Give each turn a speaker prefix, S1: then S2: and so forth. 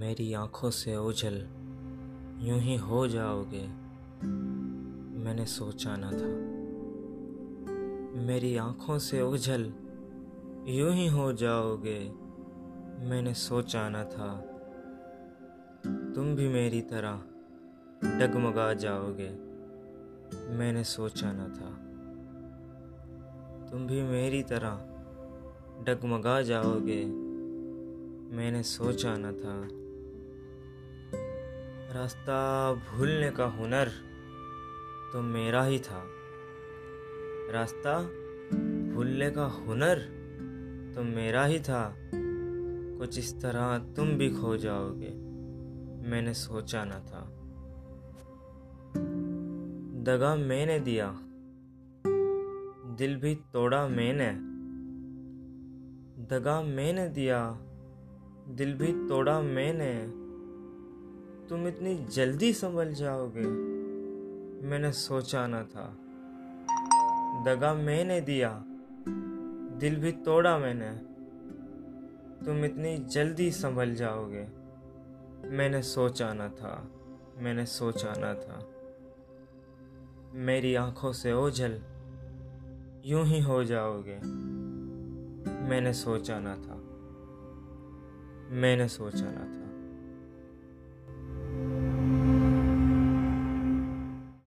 S1: मेरी आँखों से ओझल, यूँ ही हो जाओगे, मैंने सोचा न था। मेरी आँखों से ओझल, यूँ ही हो जाओगे, मैंने सोचा न था। तुम भी मेरी तरह डगमगा जाओगे, मैंने सोचा न था। तुम भी मेरी तरह डगमगा जाओगे, मैंने सोचा न था। रास्ता भूलने का हुनर तो मेरा ही था। रास्ता भूलने का हुनर तो मेरा ही था। कुछ इस तरह तुम भी खो जाओगे, मैंने सोचा न था। दगा मैंने दिया, दिल भी तोड़ा मैंने। दगा मैंने दिया, दिल भी तोड़ा मैंने। तुम इतनी जल्दी संभल जाओगे? मैंने सोचा ना था। दगा मैंने दिया, दिल भी तोड़ा मैंने। तुम इतनी जल्दी संभल जाओगे। मैंने सोचा न था, मैंने सोचा न था। मेरी आँखों से ओझल यूँ ही हो जाओगे। मैंने सोचा न था, मैंने सोचा ना था।